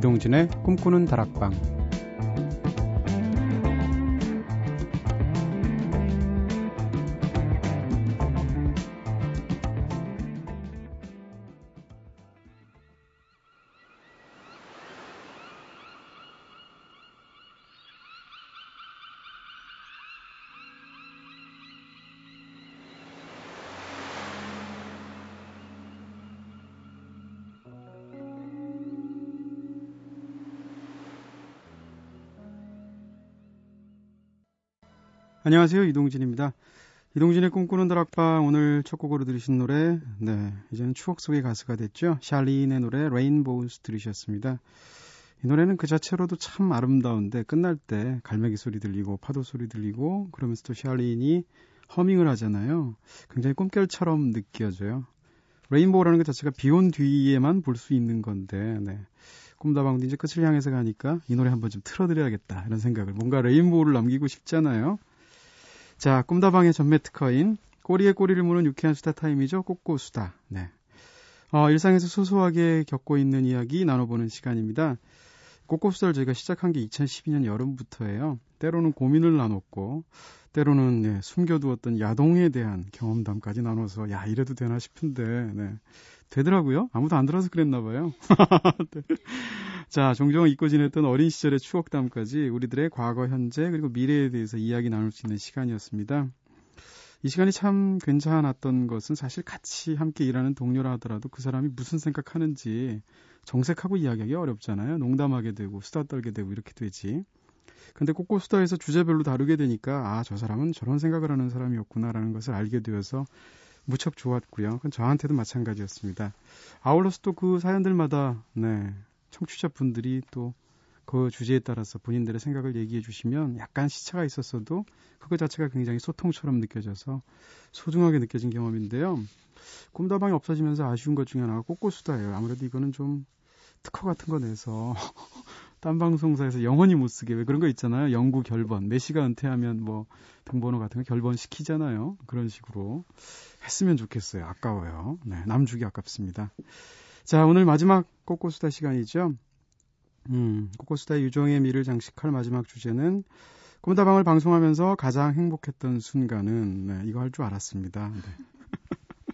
이동진의 꿈꾸는 다락방 안녕하세요. 이동진입니다. 이동진의 꿈꾸는 다락방 오늘 첫 곡으로 들으신 노래 네 이제는 추억 속의 가수가 됐죠. 샬린의 노래 Rainbows 들으셨습니다. 이 노래는 그 자체로도 참 아름다운데 끝날 때 갈매기 소리 들리고 파도 소리 들리고 그러면서 또 샬린이 허밍을 하잖아요. 굉장히 꿈결처럼 느껴져요. rainbow라는 것 자체가 비 온 뒤에만 볼 수 있는 건데 네. 꿈다방도 이제 끝을 향해서 가니까 이 노래 한번 좀 틀어드려야겠다 이런 생각을 뭔가 rainbow를 남기고 싶잖아요. 자, 꿈다방의 전매 특허인 꼬리에 꼬리를 무는 유쾌한 수다 타임이죠. 꼬꼬수다. 네. 어, 일상에서 소소하게 겪고 있는 이야기 나눠보는 시간입니다. 꼬꼬수다를 저희가 시작한 게 2012년 여름부터예요. 때로는 고민을 나눴고, 때로는 네, 숨겨두었던 야동에 대한 경험담까지 나눠서 야 이래도 되나 싶은데 네. 되더라고요. 아무도 안 들어서 그랬나 봐요. 네. 자, 종종 잊고 지냈던 어린 시절의 추억담까지 우리들의 과거, 현재, 그리고 미래에 대해서 이야기 나눌 수 있는 시간이었습니다. 이 시간이 참 괜찮았던 것은 사실 같이 함께 일하는 동료라 하더라도 그 사람이 무슨 생각하는지 정색하고 이야기하기 어렵잖아요. 농담하게 되고 수다 떨게 되고 이렇게 되지. 근데 꼬꼬수다에서 주제별로 다루게 되니까 아, 저 사람은 저런 생각을 하는 사람이었구나라는 것을 알게 되어서 무척 좋았고요. 그건 저한테도 마찬가지였습니다. 아울러서 또 그 사연들마다 네, 청취자분들이 또 그 주제에 따라서 본인들의 생각을 얘기해 주시면 약간 시차가 있었어도 그거 자체가 굉장히 소통처럼 느껴져서 소중하게 느껴진 경험인데요. 꿈다방이 없어지면서 아쉬운 것 중에 하나가 꼬꼬수다예요. 아무래도 이거는 좀 특허 같은 거 내서 딴 방송사에서 영원히 못 쓰게 왜 그런 거 있잖아요. 영구 결번. 메시가 은퇴하면 뭐 등번호 같은 거 결번 시키잖아요. 그런 식으로 했으면 좋겠어요. 아까워요. 네, 남 주기 아깝습니다. 자, 오늘 마지막 꼬꼬수다 시간이죠. 음, 꼬꼬수다 유종의 미를 장식할 마지막 주제는 꿈다방을 방송하면서 가장 행복했던 순간은 네, 이거 할 줄 알았습니다. 네.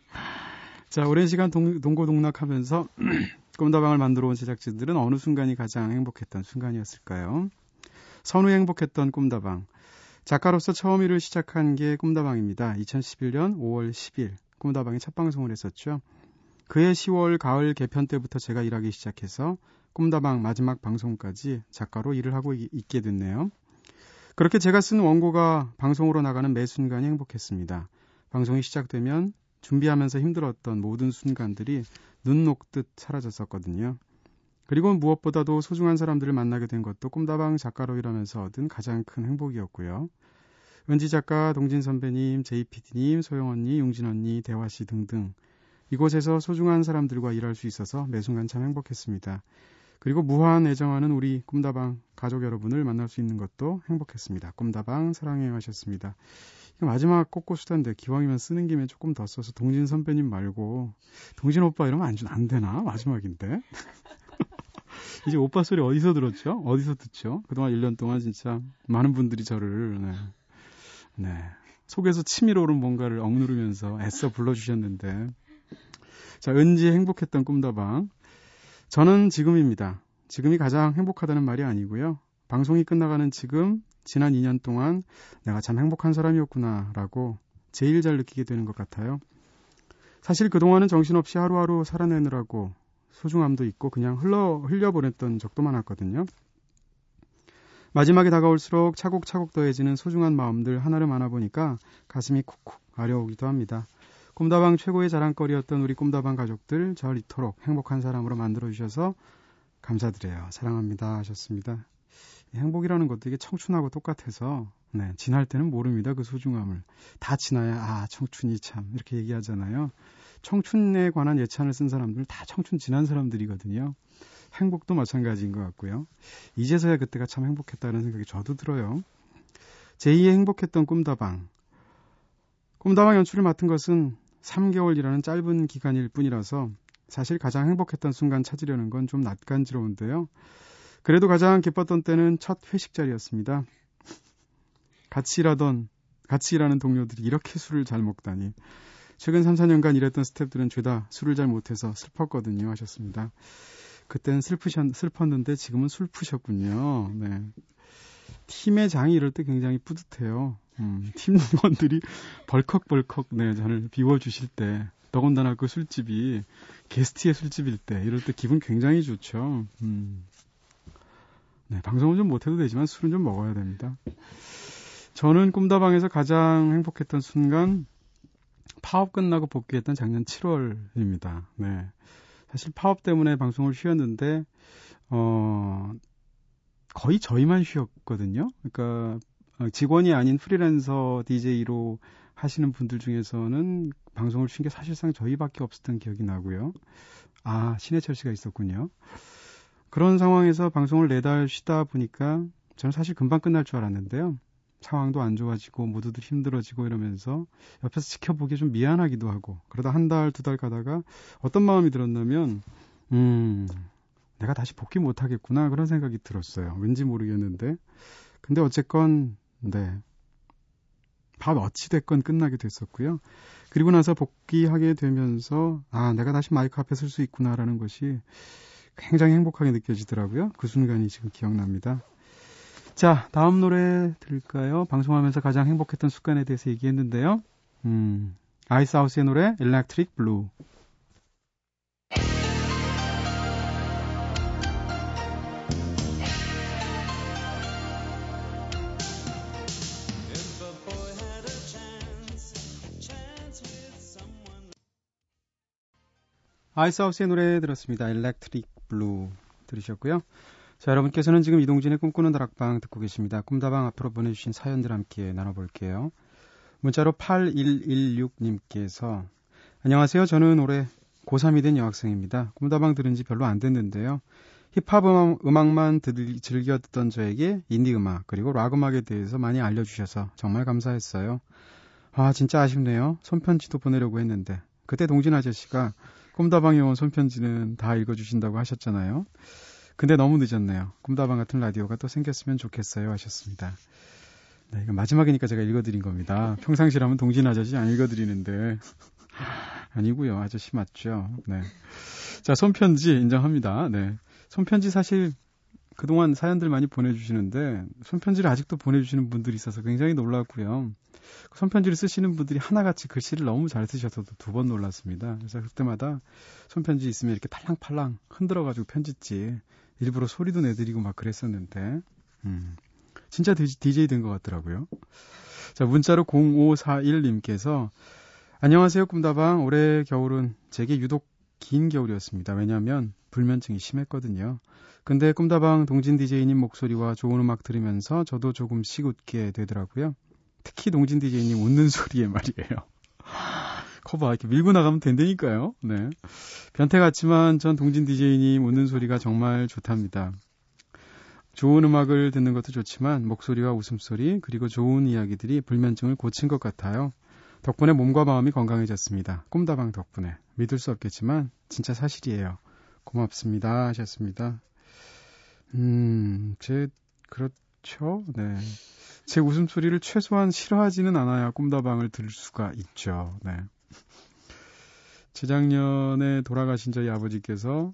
자, 오랜 시간 동, 동고동락하면서 꿈다방을 만들어 온 제작진들은 어느 순간이 가장 행복했던 순간이었을까요? 선우 행복했던 꿈다방. 작가로서 처음 일을 시작한 게 꿈다방입니다. 2011년 5월 10일 꿈다방에 첫 방송을 했었죠. 그해 10월 가을 개편 때부터 제가 일하기 시작해서 꿈다방 마지막 방송까지 작가로 일을 하고 있게 됐네요. 그렇게 제가 쓴 원고가 방송으로 나가는 매 순간이 행복했습니다. 방송이 시작되면 준비하면서 힘들었던 모든 순간들이 눈 녹듯 사라졌었거든요. 그리고 무엇보다도 소중한 사람들을 만나게 된 것도 꿈다방 작가로 일하면서 얻은 가장 큰 행복이었고요. 은지 작가, 동진 선배님, 제이피디님, 소영 언니, 용진 언니, 대화 씨 등등 이곳에서 소중한 사람들과 일할 수 있어서 매 순간 참 행복했습니다. 그리고 무한 애정하는 우리 꿈다방 가족 여러분을 만날 수 있는 것도 행복했습니다. 꿈다방 사랑해 하셨습니다. 마지막 꼬꼬수단데 기왕이면 쓰는 김에 조금 더 써서 동진 선배님 말고 동진 오빠 이러면 안, 안 되나? 마지막인데. 이제 오빠 소리 어디서 들었죠? 어디서 듣죠? 그동안 1년 동안 진짜 많은 분들이 저를 네. 네. 속에서 치밀어 오른 뭔가를 억누르면서 애써 불러주셨는데 자, 은지 행복했던 꿈다방. 저는 지금입니다. 지금이 가장 행복하다는 말이 아니고요. 방송이 끝나가는 지금, 지난 2년 동안 내가 참 행복한 사람이었구나, 라고 제일 잘 느끼게 되는 것 같아요. 사실 그동안은 정신없이 하루하루 살아내느라고 소중함도 있고 그냥 흘러, 흘려보냈던 적도 많았거든요. 마지막에 다가올수록 차곡차곡 더해지는 소중한 마음들 하나를 만나보니까 가슴이 쿡쿡 아려오기도 합니다. 꿈다방 최고의 자랑거리였던 우리 꿈다방 가족들 절 이토록 행복한 사람으로 만들어 주셔서 감사드려요. 사랑합니다 하셨습니다. 행복이라는 것도 이게 청춘하고 똑같아서 네, 지날 때는 모릅니다. 그 소중함을. 다 지나야 아 청춘이 참 이렇게 얘기하잖아요. 청춘에 관한 예찬을 쓴 사람들 다 청춘 지난 사람들이거든요. 행복도 마찬가지인 것 같고요. 이제서야 그때가 참 행복했다는 생각이 저도 들어요. 제2의 행복했던 꿈다방. 꿈다방 연출을 맡은 것은 3개월이라는 짧은 기간일 뿐이라서 사실 가장 행복했던 순간 찾으려는 건 좀 낯간지러운데요. 그래도 가장 기뻤던 때는 첫 회식 자리였습니다. 같이 일하던, 같이 일하는 동료들이 이렇게 술을 잘 먹다니. 최근 3, 4년간 일했던 스탭들은 죄다 술을 잘 못해서 슬펐거든요. 하셨습니다. 그땐 슬프셨, 슬펐는데 지금은 술 푸셨군요. 네. 팀의 장이 이럴 때 굉장히 뿌듯해요. 음, 팀원들이 벌컥벌컥, 네, 저를 비워주실 때, 더군다나 그 술집이 게스트의 술집일 때, 이럴 때 기분 굉장히 좋죠. 음. 네, 방송은 좀 못해도 되지만 술은 좀 먹어야 됩니다. 저는 꿈다방에서 가장 행복했던 순간 파업 끝나고 복귀했던 작년 7월입니다. 네. 사실 파업 때문에 방송을 쉬었는데 어 거의 저희만 쉬었거든요. 그러니까 직원이 아닌 프리랜서 DJ로 하시는 분들 중에서는 방송을 쉰 게 사실상 저희밖에 없었던 기억이 나고요. 아, 신해철 씨가 있었군요. 그런 상황에서 방송을 네 달 쉬다 보니까 저는 사실 금방 끝날 줄 알았는데요. 상황도 안 좋아지고 모두들 힘들어지고 이러면서 옆에서 지켜보기 좀 미안하기도 하고 그러다 한 달, 두 달 가다가 어떤 마음이 들었냐면 음, 내가 다시 복귀 못 하겠구나 그런 생각이 들었어요. 왠지 모르겠는데. 근데 어쨌건 네. 밥 어찌 됐건 끝나게 됐었고요. 그리고 나서 복귀하게 되면서 아, 내가 다시 마이크 앞에 설 수 있구나라는 것이 굉장히 행복하게 느껴지더라고요. 그 순간이 지금 기억납니다. 자, 다음 노래 들을까요? 방송하면서 가장 행복했던 습관에 대해서 얘기했는데요. 음, 아이스하우스의 노래 Electric Blue. 아이스하우스의 노래 들었습니다. Electric Blue 들으셨고요. 자, 여러분께서는 지금 이동진의 꿈꾸는 다락방 듣고 계십니다. 꿈다방 앞으로 보내주신 사연들 함께 나눠볼게요. 문자로 8116님께서 안녕하세요. 저는 올해 고3이 된 여학생입니다. 꿈다방 들은 지 별로 안 됐는데요. 힙합 음악, 만 즐겨 듣던 저에게 인디 음악 그리고 락 음악에 대해서 많이 알려주셔서 정말 감사했어요. 아 진짜 아쉽네요. 손편지도 보내려고 했는데 그때 동진 아저씨가 꿈다방에 온 손편지는 다 읽어주신다고 하셨잖아요. 근데 너무 늦었네요. 꿈다방 같은 라디오가 또 생겼으면 좋겠어요 하셨습니다. 네, 이거 마지막이니까 제가 읽어드린 겁니다. 평상시라면 동진 아저씨 안 읽어드리는데 아니고요. 아저씨 맞죠. 네. 자 손편지 인정합니다. 네. 손편지 사실 그동안 사연들 많이 보내주시는데 손편지를 아직도 보내주시는 분들이 있어서 굉장히 놀랐고요. 손편지를 쓰시는 분들이 하나같이 글씨를 너무 잘 쓰셔서 두번 놀랐습니다. 그래서 그때마다 손편지 있으면 이렇게 팔랑팔랑 흔들어가지고 편지지 일부러 소리도 내드리고 막 그랬었는데, 음, 진짜 DJ 된 것 같더라고요. 자, 문자로 0541님께서, 안녕하세요, 꿈다방. 올해 겨울은 제게 유독 긴 겨울이었습니다. 왜냐하면 불면증이 심했거든요. 근데 꿈다방 동진 DJ님 목소리와 좋은 음악 들으면서 저도 조금씩 웃게 되더라고요. 특히 동진 DJ님 웃는 소리에 말이에요. 커버 이렇게 밀고 나가면 된다니까요. 네. 변태 같지만 전 동진 DJ님 웃는 소리가 정말 좋답니다. 좋은 음악을 듣는 것도 좋지만 목소리와 웃음소리 그리고 좋은 이야기들이 불면증을 고친 것 같아요. 덕분에 몸과 마음이 건강해졌습니다. 꿈다방 덕분에. 믿을 수 없겠지만 진짜 사실이에요. 고맙습니다 하셨습니다. 음, 제 그렇죠. 네. 제 웃음소리를 최소한 싫어하지는 않아야 꿈다방을 들을 수가 있죠. 네. 재작년에 돌아가신 저희 아버지께서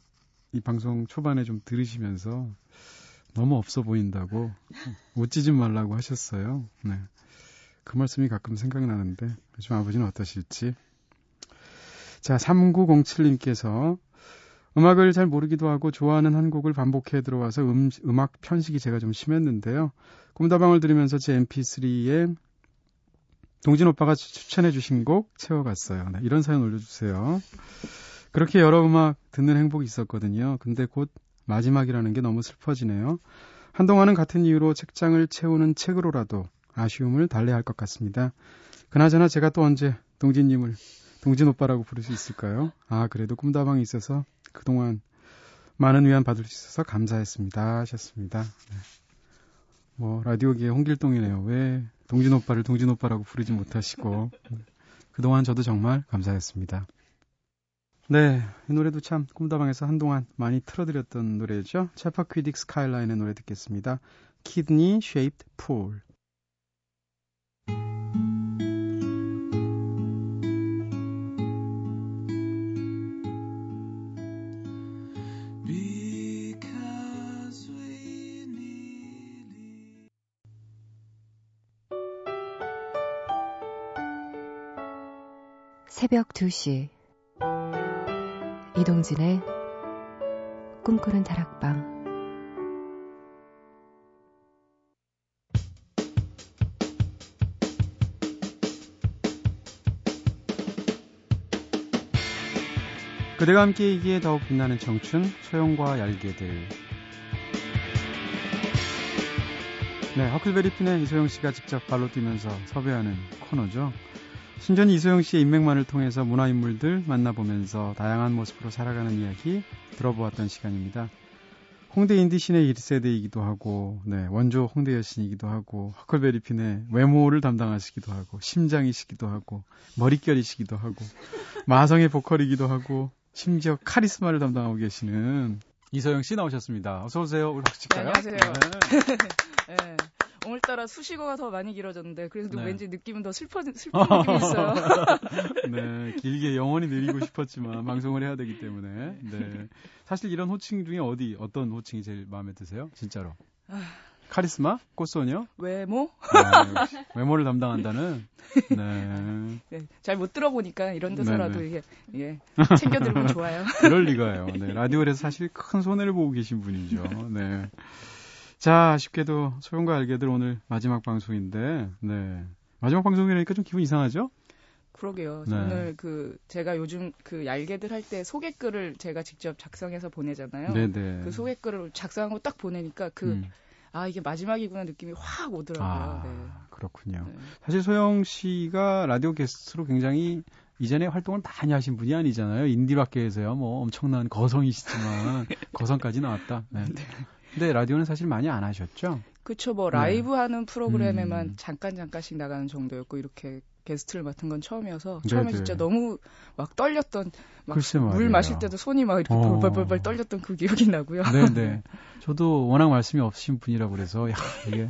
이 방송 초반에 좀 들으시면서 너무 없어 보인다고 웃지 좀 말라고 하셨어요. 네. 그 말씀이 가끔 생각나는데 요즘 아버지는 어떠실지. 자, 3907님께서 음악을 잘 모르기도 하고 좋아하는 한 곡을 반복해 들어와서 음, 음악 편식이 제가 좀 심했는데요. 꿈다방을 들으면서 제 mp3에 동진 오빠가 추천해 주신 곡 채워갔어요. 네, 이런 사연 올려주세요. 그렇게 여러 음악 듣는 행복이 있었거든요. 근데 곧 마지막이라는 게 너무 슬퍼지네요. 한동안은 같은 이유로 책장을 채우는 책으로라도 아쉬움을 달래야 할 것 같습니다. 그나저나 제가 또 언제 동진님을 동진 오빠라고 부를 수 있을까요? 아, 그래도 꿈다방이 있어서 그동안 많은 위안 받을 수 있어서 감사했습니다. 하셨습니다. 네. 뭐, 라디오계의 홍길동이네요. 왜 동진 오빠를 동진 오빠라고 부르지 못하시고 그동안 저도 정말 감사했습니다. 네, 이 노래도 참 꿈다방에서 한동안 많이 틀어드렸던 노래죠. 체파퀴딕 스카이라인의 노래 듣겠습니다. Kidney Shaped Pool. 새벽 2시. 이동진의 꿈꾸는 다락방. 그대가 함께 이기에 더욱 빛나는 청춘 소영과 얄개들. 네, 허클베리핀의 이소영 씨가 직접 발로 뛰면서 섭외하는 코너죠. 순전히 이소영 씨의 인맥만을 통해서 문화인물들 만나보면서 다양한 모습으로 살아가는 이야기 들어보았던 시간입니다. 홍대 인디신의 1세대이기도 하고, 네, 원조 홍대 여신이기도 하고, 허클베리핀의 외모를 담당하시기도 하고, 심장이시기도 하고, 머릿결이시기도 하고, 마성의 보컬이기도 하고, 심지어 카리스마를 담당하고 계시는 이소영 씨 나오셨습니다. 어서 오세요. 우리 박수 칠까요? 네, 안녕하세요. 네. 네. 오늘따라 수식어가 더 많이 길어졌는데 그래도 네. 왠지 느낌은 더 슬퍼 슬픈 느낌이 있어요. 네, 길게 영원히 느리고 싶었지만 방송을 해야 되기 때문에 네. 사실 이런 호칭 중에 어디 어떤 호칭이 제일 마음에 드세요? 진짜로. 아. 카리스마? 꽃소녀? 외모? 네, 외모를 담당한다는. 네. 네 잘못 들어보니까 이런 데서라도 네네. 이게 예, 챙겨 들으면 좋아요. 그럴 리가요. 네, 라디오에서 사실 큰 손해를 보고 계신 분이죠. 네. 자, 아쉽게도 소용과 알게들 오늘 마지막 방송인데, 네. 마지막 방송이라니까 좀 기분 이상하죠? 그러게요. 네. 오늘 그 제가 요즘 그 얄개들 할 때 소개글을 제가 직접 작성해서 보내잖아요. 네네. 그 소개글을 작성하고 딱 보내니까 그 음. 아 이게 마지막이구나 느낌이 확 오더라고요. 아, 네. 그렇군요. 네. 사실 소영 씨가 라디오 게스트로 굉장히 이전에 활동을 많이 하신 분이 아니잖아요. 인디밖에에서요. 뭐 엄청난 거성이시지만 거성까지 나왔다. 네. 네. 근데 라디오는 사실 많이 안 하셨죠? 그쵸, 뭐 라이브 네. 하는 프로그램에만 음. 잠깐 잠깐씩 나가는 정도였고 이렇게 게스트를 맡은 건 처음이어서 처음에 네네. 진짜 너무 막 떨렸던 막 물 마실 때도 손이 막 이렇게 어. 벌벌벌 떨렸던 그 기억이 나고요. 네네. 저도 워낙 말씀이 없으신 분이라 그래서 야 이게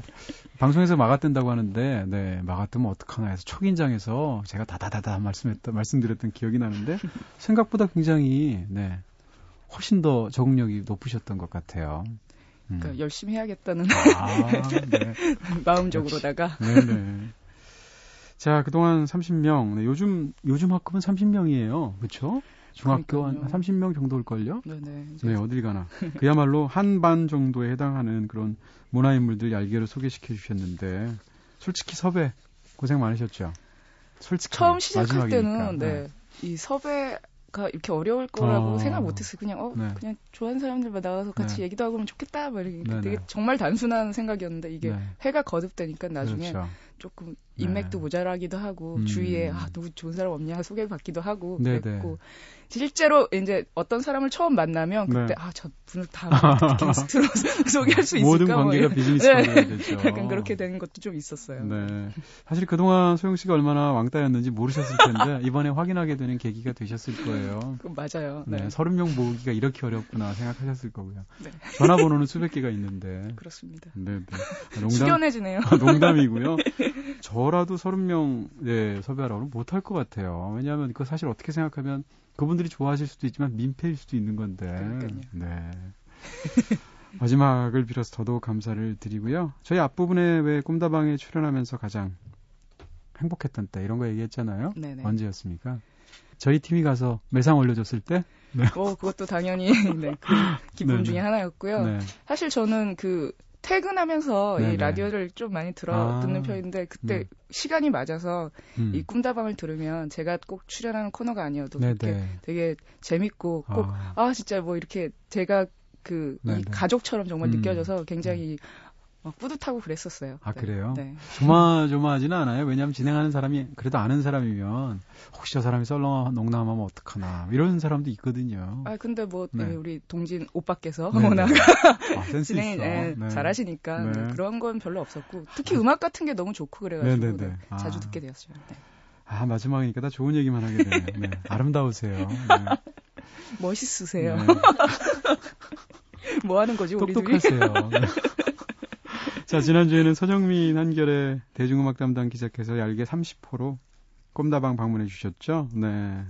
방송에서 막아뜬다고 하는데 네 막아뜨면 어떡하나 해서 초긴장해서 제가 다다다다 말씀했던 말씀드렸던 기억이 나는데 생각보다 굉장히 네 훨씬 더 적응력이 높으셨던 것 같아요. 그러니까 음. 열심히 해야겠다는 아, 네. 마음적으로다가. 네네. 자, 그동안 30명. 네, 요즘 요즘 학급은 30명이에요. 그렇죠? 중학교 한 30명 정도일걸요? 네네. 네, 어딜 가나. 그야말로 한 반 정도에 해당하는 그런 문화인물들 얄개로 소개시켜 주셨는데, 솔직히 섭외 고생 많으셨죠? 솔직히. 처음 시작할 마지막이니까. 때는, 네. 네. 이 섭외 가 이렇게 어려울 거라고 어. 생각 못했어요. 그냥 어 네. 그냥 좋아하는 사람들만 나와서 같이 네. 얘기도 하고 그러면 좋겠다. 막 이렇게 네, 되게 네. 정말 단순한 생각이었는데 이게 네. 해가 거듭되니까 나중에 그렇죠. 조금 인맥도 네. 모자라기도 하고 음. 주위에 아 누구 좋은 사람 없냐 소개받기도 하고 네, 그랬고 실제로 이제 어떤 사람을 처음 만나면 그때 아저 분을 다 게스트로 소개할 수 있을까? 모든 뭐 관계가 뭐 비즈니스가 되죠. 약간 그렇게 되는 것도 좀 있었어요. 네. 사실 그동안 소영 씨가 얼마나 왕따였는지 모르셨을 텐데 이번에 확인하게 되는 계기가 되셨을 거예요. 그 맞아요. 네. 네. 30명 모으기가 이렇게 어렵구나 생각하셨을 거고요. 네. 전화번호는 수백 개가 있는데. 그렇습니다. 네, 네. 농담, 숙연해지네요. 농담이고요. 저라도 30명 네, 섭외하라고 못할 것 같아요. 왜냐하면 그 사실 어떻게 생각하면 그분들이 좋아하실 수도 있지만 민폐일 수도 있는 건데. 그러니까요. 네. 마지막을 빌어서 더더욱 감사를 드리고요. 저희 앞부분에 왜 꿈다방에 출연하면서 가장 행복했던 때 이런 거 얘기했잖아요. 네네. 언제였습니까? 저희 팀이 가서 매상 올려줬을 때? 네. 어, 그것도 당연히 네, 그 기분 네네. 중에 하나였고요. 네. 사실 저는 그 퇴근하면서 네네. 이 라디오를 좀 많이 들어 아, 듣는 편인데 그때 네. 시간이 맞아서 음. 이 꿈다방을 들으면 제가 꼭 출연하는 코너가 아니어도 되게, 되게 재밌고 꼭 아. 아. 진짜 뭐 이렇게 제가 그이 가족처럼 정말 음. 느껴져서 굉장히 막 뿌듯하고 그랬었어요. 아, 네. 그래요? 네. 조마조마하지는 않아요. 왜냐하면 진행하는 사람이 그래도 아는 사람이면 혹시 저 사람이 썰렁 농담하면 어떡하나 이런 사람도 있거든요. 아, 근데 뭐 네. 네 우리 동진 오빠께서 워낙 아, 진행 네, 네. 잘하시니까 네. 그런 건 별로 없었고 특히 음악 같은 게 너무 좋고 그래가지고 네, 아. 자주 듣게 되었어요. 아, 마지막이니까 다 좋은 얘기만 하게 되네요. 아름다우세요. 멋있으세요. 네. 뭐 하는 거지, 우리 똑똑하세요. 네. 자, 지난주에는 서정민 한결의 대중음악 담당 기자께서 얄개 30호로 꼼다방 방문해 주셨죠. 네.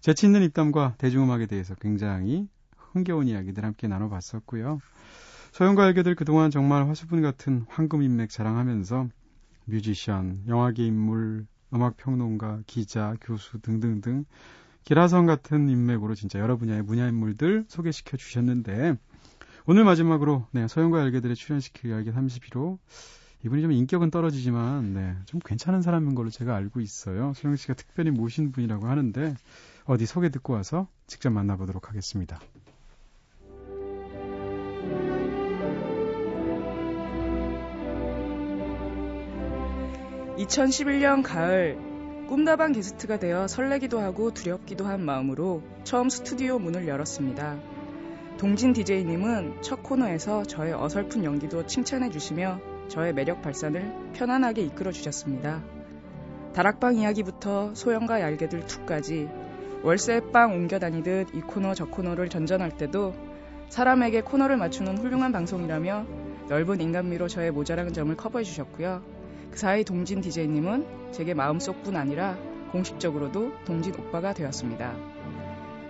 재치 있는 입담과 대중음악에 대해서 굉장히 흥겨운 이야기들 함께 나눠봤었고요. 소영과 알게들 그동안 정말 화수분 같은 황금 인맥 자랑하면서 뮤지션, 영화계 인물, 음악평론가, 기자, 교수 등등등 기라성 같은 인맥으로 진짜 여러 분야의 문야 인물들 소개시켜 주셨는데 오늘 마지막으로 네, 소영과 알게들의 출연시킬 이야기 31호 이분이 좀 인격은 떨어지지만 네, 좀 괜찮은 사람인 걸로 제가 알고 있어요. 소영 씨가 특별히 모신 분이라고 하는데 어디 소개 듣고 와서 직접 만나보도록 하겠습니다. 2011년 가을 꿈다방 게스트가 되어 설레기도 하고 두렵기도 한 마음으로 처음 스튜디오 문을 열었습니다. 동진 DJ님은 첫 코너에서 저의 어설픈 연기도 칭찬해 주시며 저의 매력 발산을 편안하게 이끌어 주셨습니다. 다락방 이야기부터 소형과 얄개들 툭까지 월세방 옮겨 다니듯 이 코너 저 코너를 전전할 때도 사람에게 코너를 맞추는 훌륭한 방송이라며 넓은 인간미로 저의 모자란 점을 커버해 주셨고요. 그 사이 동진 DJ님은 제게 마음속뿐 아니라 공식적으로도 동진 오빠가 되었습니다.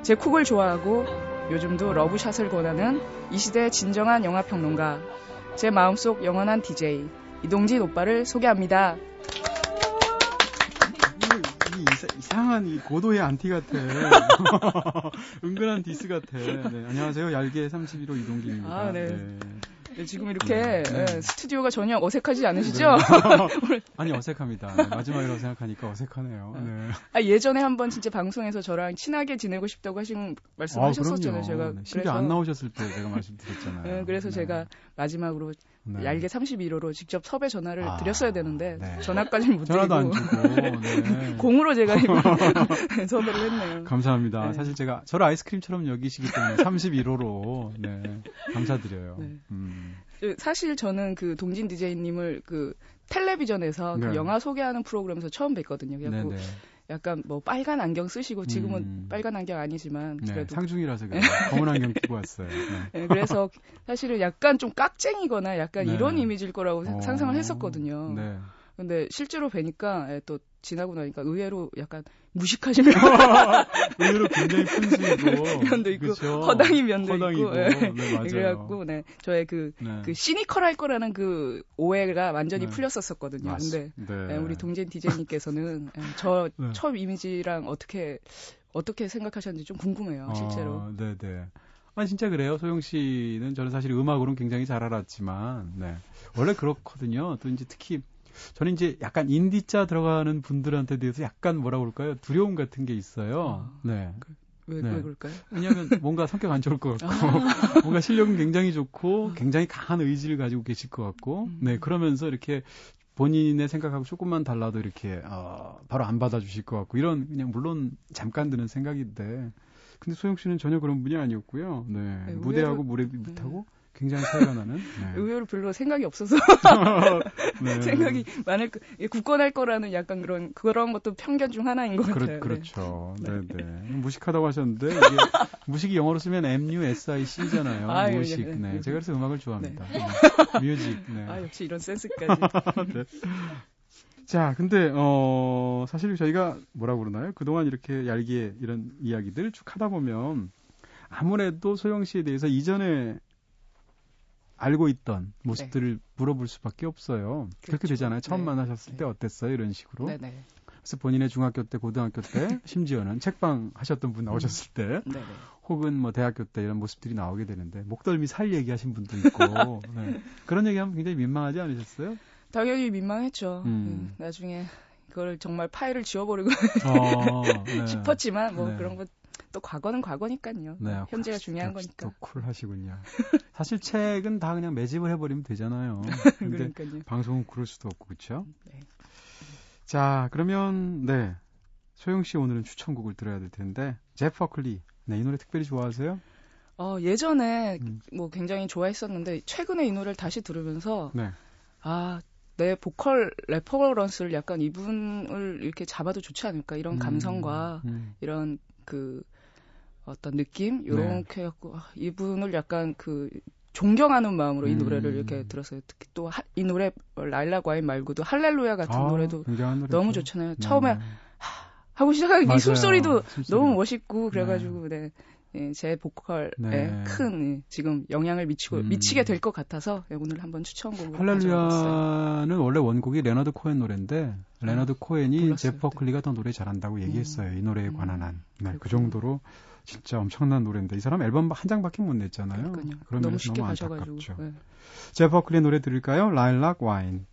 제 쿡을 좋아하고 요즘도 러브샷을 권하는 이 시대의 진정한 영화평론가, 제 마음속 영원한 DJ, 이동진 오빠를 소개합니다. 이, 이상한 이 고도의 안티 같아. 은근한 디스 같아. 네, 안녕하세요. 얄개 31호 이동진입니다. 아, 네. 네. 네, 지금 이렇게 네. 네. 스튜디오가 전혀 어색하지 않으시죠? 네. 아니 어색합니다. 네, 마지막이라고 생각하니까 어색하네요. 네. 아, 예전에 한번 진짜 방송에서 저랑 친하게 지내고 싶다고 하신 말씀하셨었잖아요. 아, 제가 그래서 안 나오셨을 때 제가 말씀드렸잖아요. 네, 그래서 제가 마지막으로 네. 얄개 31호로 직접 섭외 전화를 아, 드렸어야 되는데 네. 전화까지 못 전화도 안 주고 네. 공으로 제가 섭외를 했네요. 감사합니다. 네. 사실 제가 저를 아이스크림처럼 여기시기 때문에 31호로 네. 감사드려요. 네. 음. 사실 저는 그 동진 디제이님을 그 텔레비전에서 그 네. 영화 소개하는 프로그램에서 처음 뵀거든요. 그래서 약간 뭐 빨간 안경 쓰시고 지금은 음. 빨간 안경 아니지만 네, 그래도 상중이라서 그래요. 검은 안경 끼고 왔어요. 네. 네, 그래서 사실은 약간 좀 깍쟁이거나 약간 네. 이런 이미지일 거라고 어. 상상을 했었거든요. 네. 근데 실제로 뵈니까 예, 또 지나고 나니까 의외로 약간 무식하시면 의외로 굉장히 푼수이고 면도 있고 그쵸? 허당이 면도 허당이고, 있고 네. 네, 맞아요. 그래갖고 네 저의 그, 네. 그 시니컬할 거라는 그 오해가 완전히 네. 풀렸었었거든요. 맞, 근데 네. 네. 우리 동진 디제이님께서는 예, 저 네. 처음 이미지랑 어떻게 어떻게 생각하셨는지 좀 궁금해요, 실제로. 어, 네네. 아 진짜 그래요. 소영 씨는 저는 사실 음악으로는 굉장히 잘 알았지만, 네 원래 그렇거든요. 또 이제 특히 저는 이제 약간 인디자 들어가는 분들한테 대해서 약간 뭐라 그럴까요? 두려움 같은 게 있어요. 아, 네. 그, 왜, 네. 왜 그럴까요? 왜냐하면 뭔가 성격 안 좋을 것 같고, 아. 뭔가 실력은 굉장히 좋고, 굉장히 강한 의지를 가지고 계실 것 같고, 음. 네, 그러면서 이렇게 본인의 생각하고 조금만 달라도 이렇게, 어, 바로 안 받아주실 것 같고, 이런, 그냥 물론 잠깐 드는 생각인데, 근데 소영 씨는 전혀 그런 분이 아니었고요. 네. 네 무대하고 무대 못하고, 네. 굉장히 차이가 나는. 네. 의외로 별로 생각이 없어서 네. 생각이 많을 거, 굳건할 거라는 약간 그런 그런 것도 편견 중 하나인 것 그렇, 같아요. 그렇죠. 네, 네. 네. 무식하다고 하셨는데 이게 무식이 영어로 쓰면 M U S I C잖아요. 아, 무식. 네. 네. 제가 그래서 음악을 좋아합니다. 네. 뮤직. 네. 아 역시 이런 센스까지. 네. 자, 근데 어 사실 저희가 뭐라 그러나요? 그동안 이렇게 얄기에 이런 이야기들 쭉 하다 보면 아무래도 소영 씨에 대해서 이전에 알고 있던 모습들을 네. 물어볼 수밖에 없어요. 그렇죠. 그렇게 되잖아요. 처음 네. 만나셨을 때 네. 어땠어요? 이런 식으로. 네, 네. 그래서 본인의 중학교 때, 고등학교 때, 심지어는 책방 하셨던 분 나오셨을 때, 네, 네. 혹은 뭐 대학교 때 이런 모습들이 나오게 되는데 목덜미 살 얘기하신 분도 있고 네. 그런 얘기하면 굉장히 민망하지 않으셨어요? 당연히 민망했죠. 음. 네. 나중에 그걸 정말 파일을 지워버리고 어, 네. 싶었지만 뭐 네. 그런 것 또 과거는 과거니까요. 네, 현재가 중요한 거니까. 또 쿨하시군요. 사실 책은 다 그냥 매집을 해버리면 되잖아요. 근데 그러니까요. 방송은 그럴 수도 없고 그렇죠. 네. 자 그러면 네 소영 씨 오늘은 추천곡을 들어야 될 텐데 제프 버클리 네, 이 노래 특별히 좋아하세요? 어 예전에 음. 뭐 굉장히 좋아했었는데 최근에 이 노래를 다시 들으면서 네. 아. 내 보컬 reference를 약간 이분을 이렇게 잡아도 좋지 않을까 이런 음, 감성과 음. 이런 그 어떤 느낌 요렇게 네. 갖고 아, 이분을 약간 그 존경하는 마음으로 이 노래를 음. 이렇게 들었어요. 특히 또 이 노래 Lilac Wine 말고도 할렐루야 같은 아, 노래도 너무 좋잖아요. 네. 처음에 하, 하고 시작하는 이 숨소리도 숨소리. 너무 멋있고 그래가지고 네. 예, 제 보컬에 네. 큰 예, 지금 영향을 미치고 음. 미치게 될 것 같아서 예, 오늘 한번 추천곡을 할렐루야는 원래 원곡이 레너드 코엔 노래인데 레너드 코엔이 제프 버클리가 더 노래 잘한다고 음. 얘기했어요. 이 노래에 음. 관한 한. 네, 그 정도로 진짜 엄청난 노래인데 이 사람 앨범 한 장밖에 못 냈잖아요. 그러면 너무 쉽게 너무 가셔가지고. 네. 버클리 노래 들을까요? 라일락 와인.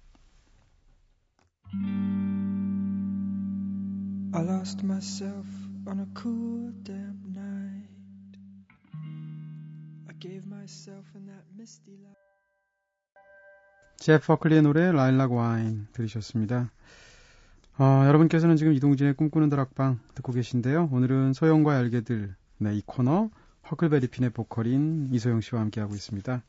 I lost myself on a cool damp night. 제프 버클리의 노래 라일락 와인 들으셨습니다. 어, 여러분께서는 지금 이동진의 꿈꾸는 다락방 듣고 계신데요. 오늘은 소영과 알게들 네, 이 코너 허클베리핀의 보컬인 이소영 씨와 함께하고 있습니다.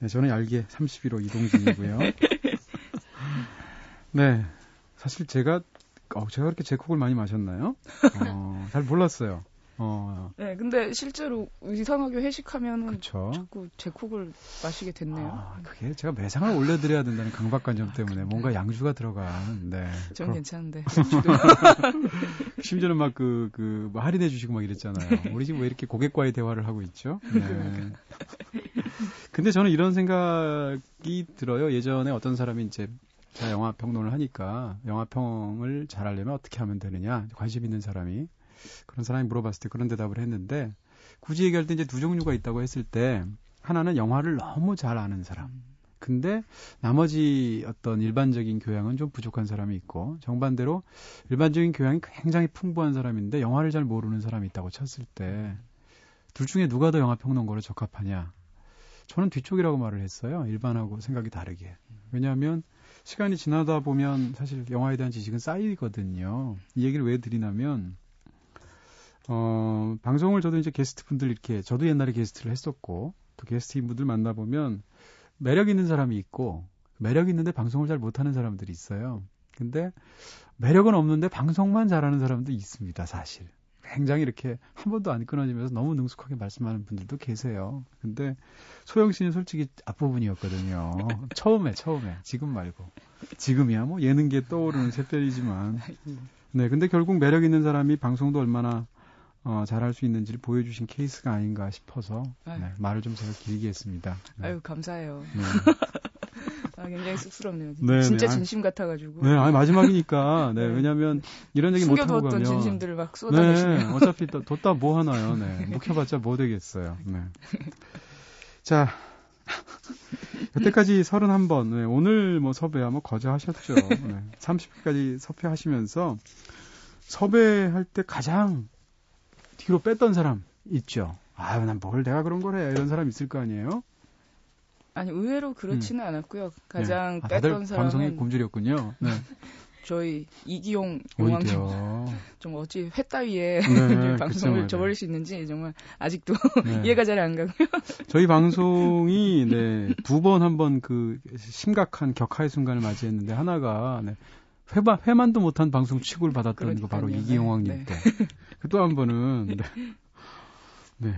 네, 저는 얄개 31호 이동진이고요. 네, 사실 제가 어, 제가 그렇게 제 콕을 많이 마셨나요? 어, 잘 몰랐어요. 어. 네, 근데 실제로 이상하게 회식하면은 그쵸? 자꾸 제 콕을 마시게 됐네요. 아, 그게 제가 매상을 올려드려야 된다는 강박관념 때문에 아, 뭔가 양주가 들어간. 네. 전 그럼... 괜찮은데. 심지어는 막 그, 그, 뭐 할인해 주시고 막 이랬잖아요. 우리 지금 왜 이렇게 고객과의 대화를 하고 있죠? 네. 근데 저는 이런 생각이 들어요. 예전에 어떤 사람이 이제 제가 영화 평론을 하니까 영화 평을 잘하려면 어떻게 하면 되느냐 관심 있는 사람이 그런 사람이 물어봤을 때 그런 대답을 했는데 굳이 얘기할 때 이제 두 종류가 있다고 했을 때 하나는 영화를 너무 잘 아는 사람. 근데 나머지 어떤 일반적인 교양은 좀 부족한 사람이 있고 정반대로 일반적인 교양이 굉장히 풍부한 사람인데 영화를 잘 모르는 사람이 있다고 쳤을 때 둘 중에 누가 더 영화 평론가로 적합하냐? 저는 뒤쪽이라고 말을 했어요. 일반하고 생각이 다르게. 왜냐하면 시간이 지나다 보면 사실 영화에 대한 지식은 쌓이거든요. 이 얘기를 왜 드리냐면 어, 방송을 저도 이제 게스트 분들 이렇게, 저도 옛날에 게스트를 했었고, 또 게스트인 분들 만나보면 매력 있는 사람이 있고, 매력 있는데 방송을 잘 못하는 사람들이 있어요. 근데 매력은 없는데 방송만 잘하는 사람도 있습니다, 사실. 굉장히 이렇게 한 번도 안 끊어지면서 너무 능숙하게 말씀하는 분들도 계세요. 근데 소영 씨는 솔직히 앞부분이었거든요. 처음에, 처음에. 지금 말고. 지금이야 뭐 예능계 떠오르는 샛별이지만. 네, 근데 결국 매력 있는 사람이 방송도 얼마나 어, 잘할 수 있는지를 보여주신 케이스가 아닌가 싶어서 네, 말을 좀 제가 길게 했습니다. 네. 아유 감사해요. 네. 아, 굉장히 쑥스럽네요. 진짜, 네, 진짜 진심 같아가지고. 네, 아니, 마지막이니까. 네, 네. 왜냐면 이런 얘기 못 하고 가면. 진심들을 막 쏟아내시면. 네, 어차피 또, 뒀다 뭐 하나요. 네, 묵혀봤자 뭐 되겠어요. 네. 자, 여태까지 31번. 네, 오늘 뭐 섭외야 뭐 거저 하셨죠. 네, 30회까지 섭외하시면서 섭외할 때 가장 뒤로 뺐던 사람 있죠. 아유, 난 뭘 내가 그런 거래. 이런 사람 있을 거 아니에요? 아니, 의외로 그렇지는 음. 않았고요. 가장 네. 아, 뺐던 사람은. 방송의 곰줄이었군요. 네. 저희 이기용 용왕님 좀 어찌 회 따위에 네, 방송을 그쵸, 저버릴 수 있는지 정말 아직도 네. 이해가 잘 안 가고요. 저희 방송이 네, 두 번 한 번 그 심각한 격하의 순간을 맞이했는데 하나가 네, 회만, 회만도 못한 방송 취급을 받았던 그러니까요. 거 바로 이기용왕님 네. 때. 그 또 한 번은 네. 네.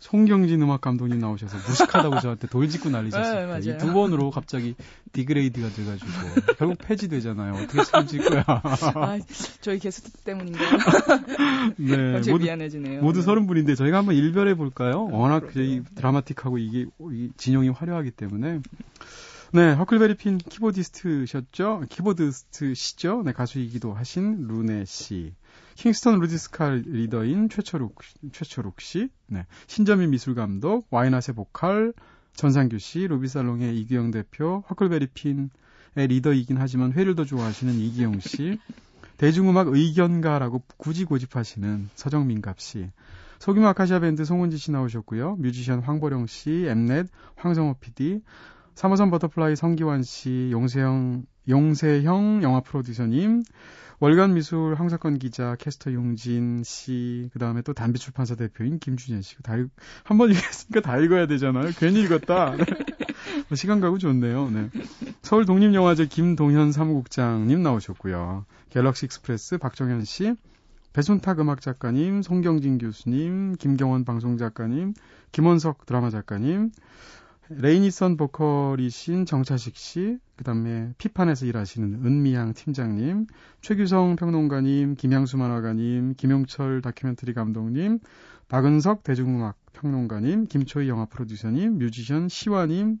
송경진 음악 감독님 나오셔서 무식하다고 저한테 돌직구 날리셨어요. 네, 이 두 번으로 갑자기 degrade가 돼가지고 결국 폐지되잖아요. 어떻게 책임질 거야? 아, 저희 게스트 때문인가요? 네, 모두, 미안해지네요. 모두 서른 분인데 저희가 한번 일별해 볼까요? 워낙 저희 드라마틱하고 이게 진영이 화려하기 때문에 네, 허클베리 핀 keyboardist셨죠? keyboardist시죠? 네, 가수이기도 하신 루네 씨. 킹스턴 루디스칼 리더인 최철욱, 최철욱 씨. 네, 신점인 미술 감독, 와이낫의 보컬, 전상규 씨, 로비살롱의 이규영 대표, 허클베리 핀의 리더이긴 하지만 회를 더 좋아하시는 이기용 씨. 대중음악 의견가라고 굳이 고집하시는 서정민갑 씨. 소규모 아카시아 밴드 송은지 씨 나오셨고요. 뮤지션 황보령 씨, 엠넷, 황성호 PD, 3호선 버터플라이 성기완 씨, 용세형, 용세형 영화 프로듀서님, 월간 미술 황석권 기자, 캐스커 융진 씨, 그 다음에 또 단비출판사 대표인 김준현 씨. 다, 한번 읽었으니까 다 읽어야 되잖아요. 괜히 읽었다. 뭐 시간 가고 좋네요. 네. 서울 독립영화제 김동현 사무국장님 나오셨고요. 갤럭시 익스프레스 박종현 씨, 배순탁 음악 작가님, 송경진 교수님, 김경원 방송 작가님, 김원석 드라마 작가님, 레이니선 보컬이신 정차식 씨, 그 다음에 피판에서 일하시는 은미양 팀장님, 최규성 평론가님, 김양수 만화가님, 김용철 다큐멘터리 감독님, 박은석 대중음악 평론가님, 김초희 영화 프로듀서님, 뮤지션 시화님,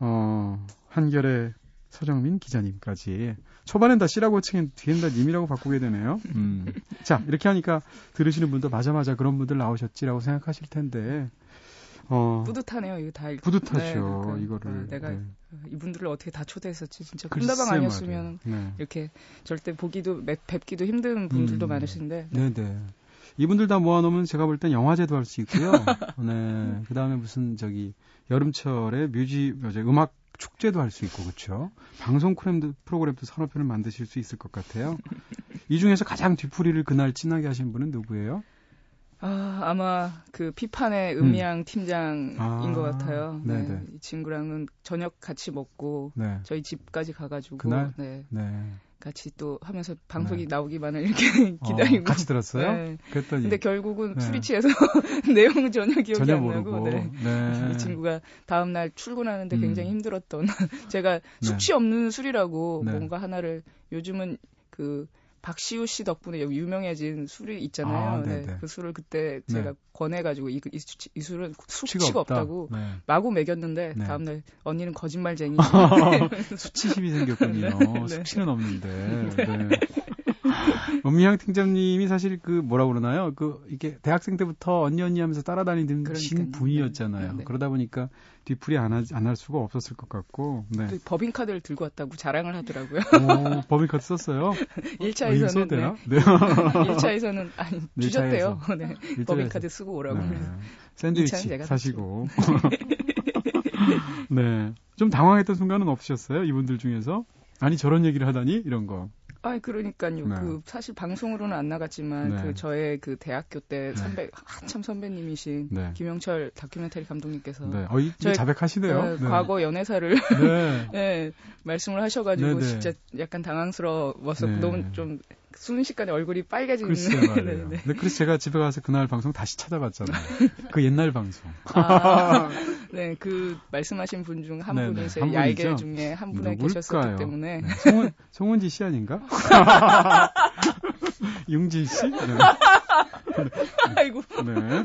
어, 한결의 서정민 기자님까지. 초반엔 다 씨라고 칭해 뒤엔 다 님이라고 바꾸게 되네요. 음. 자, 이렇게 하니까 들으시는 분도 맞아 맞아 그런 분들 나오셨지라고 생각하실 텐데. 어, 뿌듯하네요. 이거 다 뿌듯하죠. 네, 그러니까, 이거를 어, 내가 네. 이분들을 어떻게 다 초대했었지. 진짜 꿈다방 아니었으면 네. 이렇게 절대 보기도 뵙기도 힘든 분들도 음, 많으신데. 네, 네. 이분들 다 모아놓으면 제가 볼 땐 영화제도 할 수 있고요. 네. 그 다음에 무슨 저기 여름철에 뮤지 음악 축제도 할 수 있고 그렇죠. 방송 프로그램도, 프로그램도 서너 편을 만드실 수 있을 것 같아요. 이 중에서 가장 뒤풀이를 그날 진하게 하신 분은 누구예요? 아, 아마 그 피판의 음. 음미양 음. 팀장인 아, 것 같아요. 네, 네. 이 친구랑은 저녁 같이 먹고 네. 저희 집까지 가가지고 그날? 네. 네. 같이 또 하면서 방송이 네. 나오기만을 이렇게 어, 기다리고 어, 같이 들었어요. 네. 그랬더니 근데 결국은 네. 술이 취해서 내용 전혀 기억이 전혀 안. 나고 네. 네. 이 친구가 다음 날 출근하는데 음. 굉장히 힘들었던 제가 네. 숙취 없는 술이라고 네. 뭔가 하나를 요즘은 그 박시우 씨 덕분에 여기 유명해진 술이 있잖아요. 아, 네, 그 술을 그때 네. 제가 권해가지고 이, 이, 이 술은 수치가 없다. 고 네. 마구 먹였는데 네. 다음날 언니는 거짓말쟁이. 수치심이 생겼군요. 네. 수치는 없는데. 네. 엄미향 팀장님이 사실 그 뭐라 그러나요? 그 이게 대학생 때부터 언니 언니 하면서 따라다니는 신 분이었잖아요. 네. 그러다 보니까 뒤풀이 안, 안할 수가 없었을 것 같고. 네. 법인 카드를 들고 왔다고 자랑을 하더라고요. 오, 법인 카드 썼어요? 1차에서는. 어, 되나? 네. 1차에서는, 아니, 주셨대요. 네. 법인 카드 쓰고 오라고. 네. 샌드위치 사시고. 네. 좀 당황했던 순간은 없으셨어요? 이분들 중에서? 아니, 저런 얘기를 하다니? 이런 거. 아, 그러니까요. 네. 그 사실 방송으로는 안 나갔지만 네. 그 저의 그 대학교 때 네. 선배 한참 선배님이신 네. 김영철 다큐멘터리 감독님께서 네. 어, 이 자백하시네요. 네, 네. 과거 연애사를 네. 말씀을 하셔가지고 진짜 약간 당황스러워서 너무 좀 순식간에 얼굴이 빨개지는. 글쎄 말이에요. 네, 네. 그래서 제가 집에 가서 그날 방송 다시 찾아봤잖아요. 그 옛날 방송. 아, 네, 그 말씀하신 분 중 한 분이 제 얄개 중에 한 분에 계셨었기 때문에. 네. 송은, 송은지 씨 아닌가? 융진 씨? 네. 아이고. 네.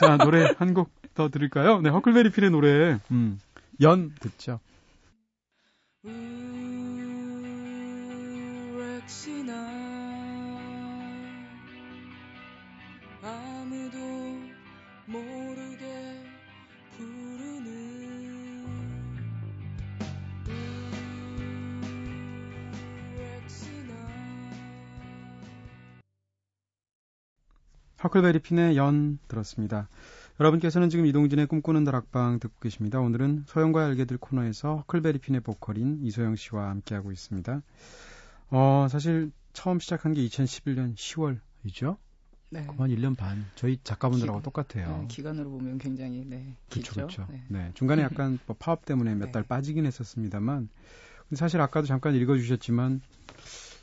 자, 노래 한 곡 더 들을까요? 네, 허클베리 필의 노래, 음, 연 듣죠. 역 하클베리 핀의 연 들었습니다. 여러분께서는 지금 이동진의 꿈꾸는 다락방 듣고 계십니다. 오늘은 소영과 알게들 코너에서 허클베리 핀의 보컬인 이소영 씨와 함께하고 있습니다. 어, 사실 처음 시작한 게 2011년 10월이죠. 네. 그만 1년 반. 저희 작가분들하고 기, 똑같아요. 네, 기간으로 보면 굉장히 네. 그렇죠, 그렇죠. 네. 네. 중간에 약간 뭐 파업 때문에 몇달 네. 빠지긴 했었습니다만 사실 아까도 잠깐 읽어주셨지만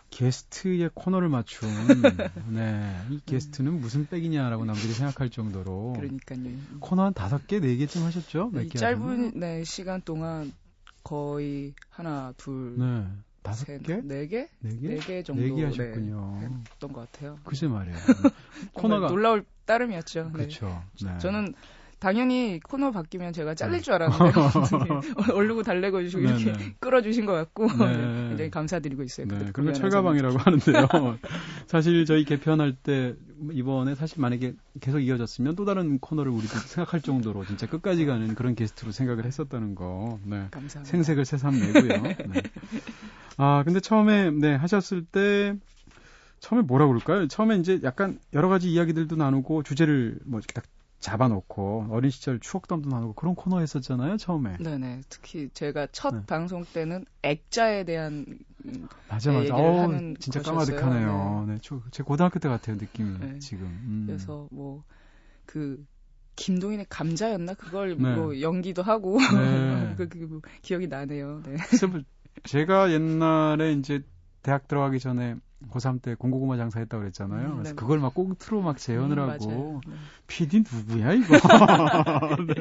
게스트의 코너를 맞춘 네, 이 게스트는 무슨 백이냐라고 남들이 생각할 정도로 그러니까요. 코너 한 다섯 개, 네 개쯤 하셨죠? 네, 짧은 네, 시간 동안 거의 하나, 둘, 네. 다섯 개? 네 개? 네 개? 네개 정도 네개 하셨군요. 네, 했던 것 같아요. 글쎄 말이에요. 코너가 놀라울 따름이었죠. 그렇죠. 네. 저는 당연히 코너 바뀌면 제가 잘릴 네. 줄 알았는데 얼르고 달래고 주시고 네, 이렇게 네. 끌어주신 것 같고 네. 굉장히 감사드리고 있어요. 네, 그리고 철가방이라고 하는데요. 사실 저희 개편할 때 이번에 사실 만약에 계속 이어졌으면 또 다른 코너를 우리도 생각할 정도로 진짜 끝까지 가는 그런 게스트로 생각을 했었다는 거. 네. 감사합니다. 생색을 새삼 내고요. 네. 아 근데 처음에 네 하셨을 때 처음에 뭐라 그럴까요? 처음에 이제 약간 여러 가지 이야기들도 나누고 주제를 뭐 이렇게 딱 잡아놓고 어린 시절 추억담도 나누고 그런 코너 했었잖아요 처음에. 네네. 특히 제가 첫 네. 방송 때는 액자에 대한 맞아 맞아. 어 진짜 까마득하네요. 네. 네. 제 고등학교 때 같아요 느낌이 네. 지금. 음. 그래서 뭐 그 김동인의 감자였나 그걸 네. 뭐 연기도 하고 네. 그, 그, 그, 기억이 나네요. 네. 제가 옛날에 이제 대학 들어가기 전에 고3 때 공고구마 장사했다고 그랬잖아요. 음, 그래서 네. 그걸 막 꽁트로 막 재현을 음, 하고 네. PD 누구야 이거? 네.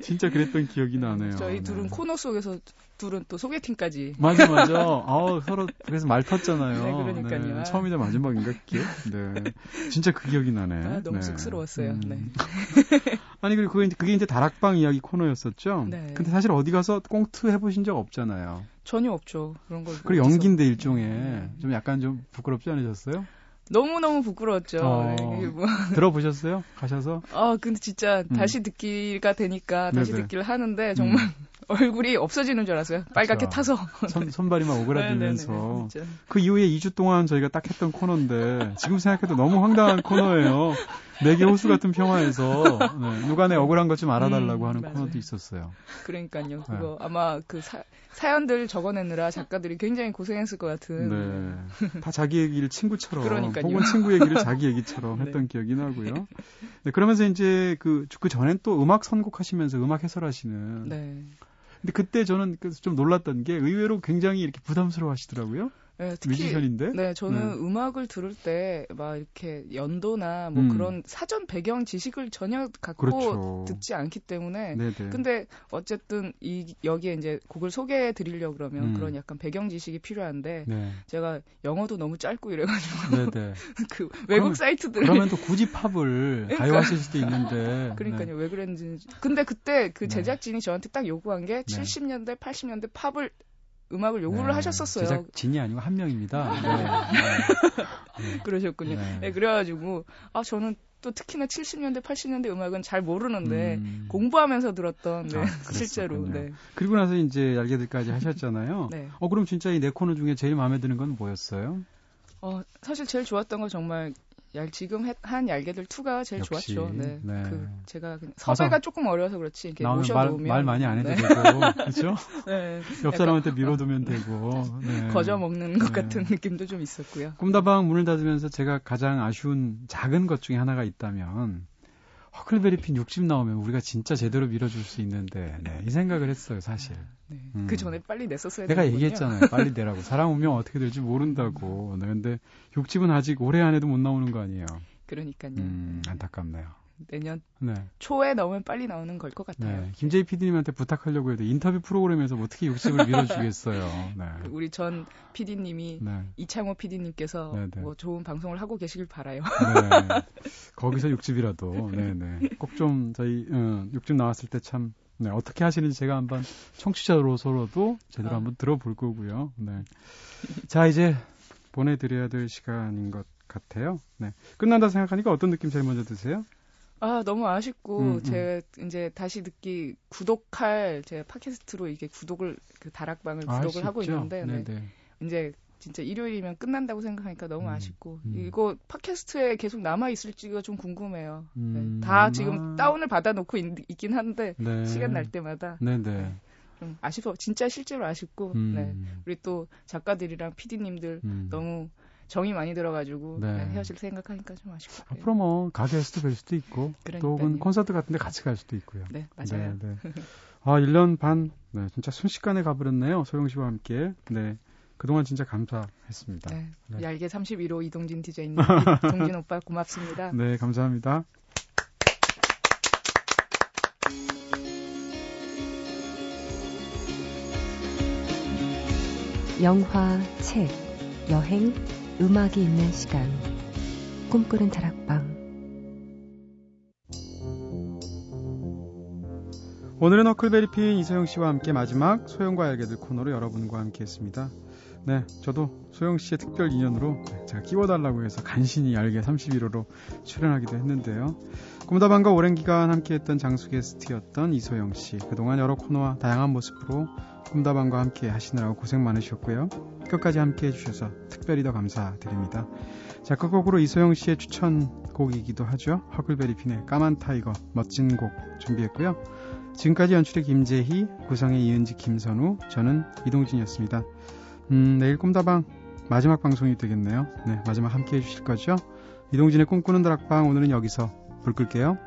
진짜 그랬던 기억이 나네요. 저희 둘은 네. 코너 속에서 둘은 또 소개팅까지. 맞아 맞아. 아 서로 그래서 말 탔잖아요. 네, 그러니까요. 네, 처음이자 마지막인가 기억? 네. 진짜 그 기억이 나네. 아, 너무 네. 쑥스러웠어요. 음. 네. 아니 그리고 그게, 그게 이제 다락방 이야기 코너였었죠. 네. 근데 사실 어디 가서 꽁트 해보신 적 없잖아요. 전혀 없죠. 그런 걸. 그리고 연기인데 일종의 네. 좀 약간 좀 부끄럽지 않으셨어요? 너무 너무 부끄러웠죠. 어, 네, 뭐. 들어보셨어요? 가셔서? 아, 근데 진짜 음. 다시 듣기가 되니까 다시 네네. 듣기를 하는데 정말 음. 얼굴이 없어지는 줄 알았어요. 빨갛게 그렇죠. 타서. 손, 손발이 막 오그라들면서. 그 이후에 2주 동안 저희가 딱 했던 코너인데 지금 생각해도 너무 황당한 코너예요. 내게 호수 같은 평화에서 네, 누가 내 억울한 것 좀 알아달라고 음, 하는 맞아요. 코너도 있었어요. 그러니까요. 그거 네. 아마 그 사, 사연들 적어내느라 작가들이 굉장히 고생했을 것 같은. 네. 다 자기 얘기를 친구처럼 그러니까요. 혹은 친구 얘기를 자기 얘기처럼 네. 했던 네. 기억이 나고요. 네, 그러면서 이제 그, 그 전엔 또 음악 선곡하시면서 음악 해설하시는. 네. 근데 그때 저는 좀 놀랐던 게 의외로 굉장히 이렇게 부담스러워 하시더라고요. 네, 특히, 뮤지션인데? 네, 저는 네. 음악을 들을 때 막 이렇게 연도나 뭐 음. 그런 사전 배경 지식을 전혀 갖고 그렇죠. 듣지 않기 때문에. 네네. 근데 어쨌든 이 여기에 이제 곡을 소개해 드리려 그러면 음. 그런 약간 배경 지식이 필요한데 네. 제가 영어도 너무 짧고 이래가지고 그 외국 사이트들 그러면 또 굳이 팝을 그러니까. 가요하실 수도 있는데. 그러니까요, 네. 왜 그랬는지. 근데 그때 그 네. 제작진이 저한테 딱 요구한 게 70년대, 80년대 팝을 음악을 요구를 네, 하셨었어요. 제작진이 아니고 한 명입니다. 네, 네. 그러셨군요. 네. 네. 그래가지고 아 저는 또 특히나 70년대, 80년대 음악은 잘 모르는데 음. 공부하면서 들었던 네, 아, 실제로. 네. 그리고 나서 이제 알게들까지 하셨잖아요. 네. 어 그럼 진짜 이 네 코너 중에 제일 마음에 드는 건 뭐였어요? 어 사실 제일 좋았던 건 정말 얄 지금 한 얄개들 2가 제일 역시, 좋았죠. 네. 네. 그 제가 섭외가 조금 어려서 그렇지 이렇게 모셔놓으면 말, 말 많이 안 해도 네. 되고 그렇죠? 네. 옆 사람한테 밀어두면 되고 네. 거저 먹는 것 네. 같은 느낌도 좀 있었고요. 꿈다방 문을 닫으면서 제가 가장 아쉬운 작은 것 중에 하나가 있다면 허클베리핀 60 나오면 우리가 진짜 제대로 밀어줄 수 있는데 네, 이 생각을 했어요 사실. 네. 음. 그 전에 빨리 냈었어야 내가 되는군요. 얘기했잖아요. 빨리 내라고. 사람 운명 어떻게 될지 모른다고. 네, 근데 6집은 아직 올해 안에도 못 나오는 거 아니에요. 그러니까요. 음, 안타깝네요. 내년 네. 초에 나오면 빨리 나오는 걸 것 같아요. 네. 김재희 PD님한테 부탁하려고 해도 인터뷰 프로그램에서 뭐 어떻게 욕심을 밀어주겠어요. 네. 우리 전 PD님이 네. 이창호 PD님께서 네, 네. 뭐 좋은 방송을 하고 계시길 바라요. 네. 거기서 육집이라도. 꼭 좀 저희 어, 육집 나왔을 때참 네, 어떻게 하시는지 제가 한번 청취자로서로도 제대로 아. 한번 들어볼 거고요. 네. 자 이제 보내드려야 될 시간인 것 같아요. 네. 끝난다 생각하니까 어떤 느낌 제일 먼저 드세요? 아 너무 아쉽고 음, 음. 제가 이제 다시 듣기 구독할 제 팟캐스트로 이게 구독을 그 다락방을 아, 구독을 하고 있는데 네. 이제 진짜 일요일이면 끝난다고 생각하니까 너무 음, 아쉽고 음. 이거 팟캐스트에 계속 남아 있을지가 좀 궁금해요. 네. 음, 다 지금 아. 다운을 받아놓고 있, 긴 한데 네. 시간 날 때마다 네네. 네. 좀 아쉽어 진짜 실제로 아쉽고 음. 네. 우리 또 작가들이랑 PD님들 너무 정이 많이 들어가지고 네. 헤어질 생각하니까 좀 아쉽고. 앞으로 뭐 가게에서도 뵐 수도 있고 그러니까요. 또 혹은 콘서트 같은데 같이 갈 수도 있고요. 네, 맞아요. 네, 네. 아, 1년 반, 네, 진짜 순식간에 가버렸네요. 소영 씨와 함께. 네. 그동안 진짜 감사했습니다. 네. 네. 얄개 31호 이동진 디제이님, 동진 오빠 고맙습니다. 네, 감사합니다. 영화, 책, 여행, 음악이 있는 시간 꿈꾸는 다락방 오늘은 어클베리핀 이소영 씨와 함께 마지막 소영과 알게들 코너로 여러분과 함께 했습니다. 네, 저도 소영 씨의 특별 인연으로 제가 끼워달라고 해서 간신히 알게 31호로 출연하기도 했는데요. 꿈다방과 오랜 기간 함께했던 장수 게스트였던 이소영 씨. 그동안 여러 코너와 다양한 모습으로 꿈다방과 함께 하시느라고 고생 많으셨고요. 끝까지 함께 해주셔서 특별히 더 감사드립니다. 자, 끝곡으로 이소영 씨의 추천곡이기도 하죠. 허클베리핀의 까만 tiger 멋진 곡 준비했고요. 지금까지 연출의 김재희, 구성의 이은지, 김선우, 저는 이동진이었습니다. 음, 내일 꿈다방 마지막 방송이 되겠네요. 네, 마지막 함께 해주실 거죠? 이동진의 꿈꾸는 다락방 오늘은 여기서 불 끌게요.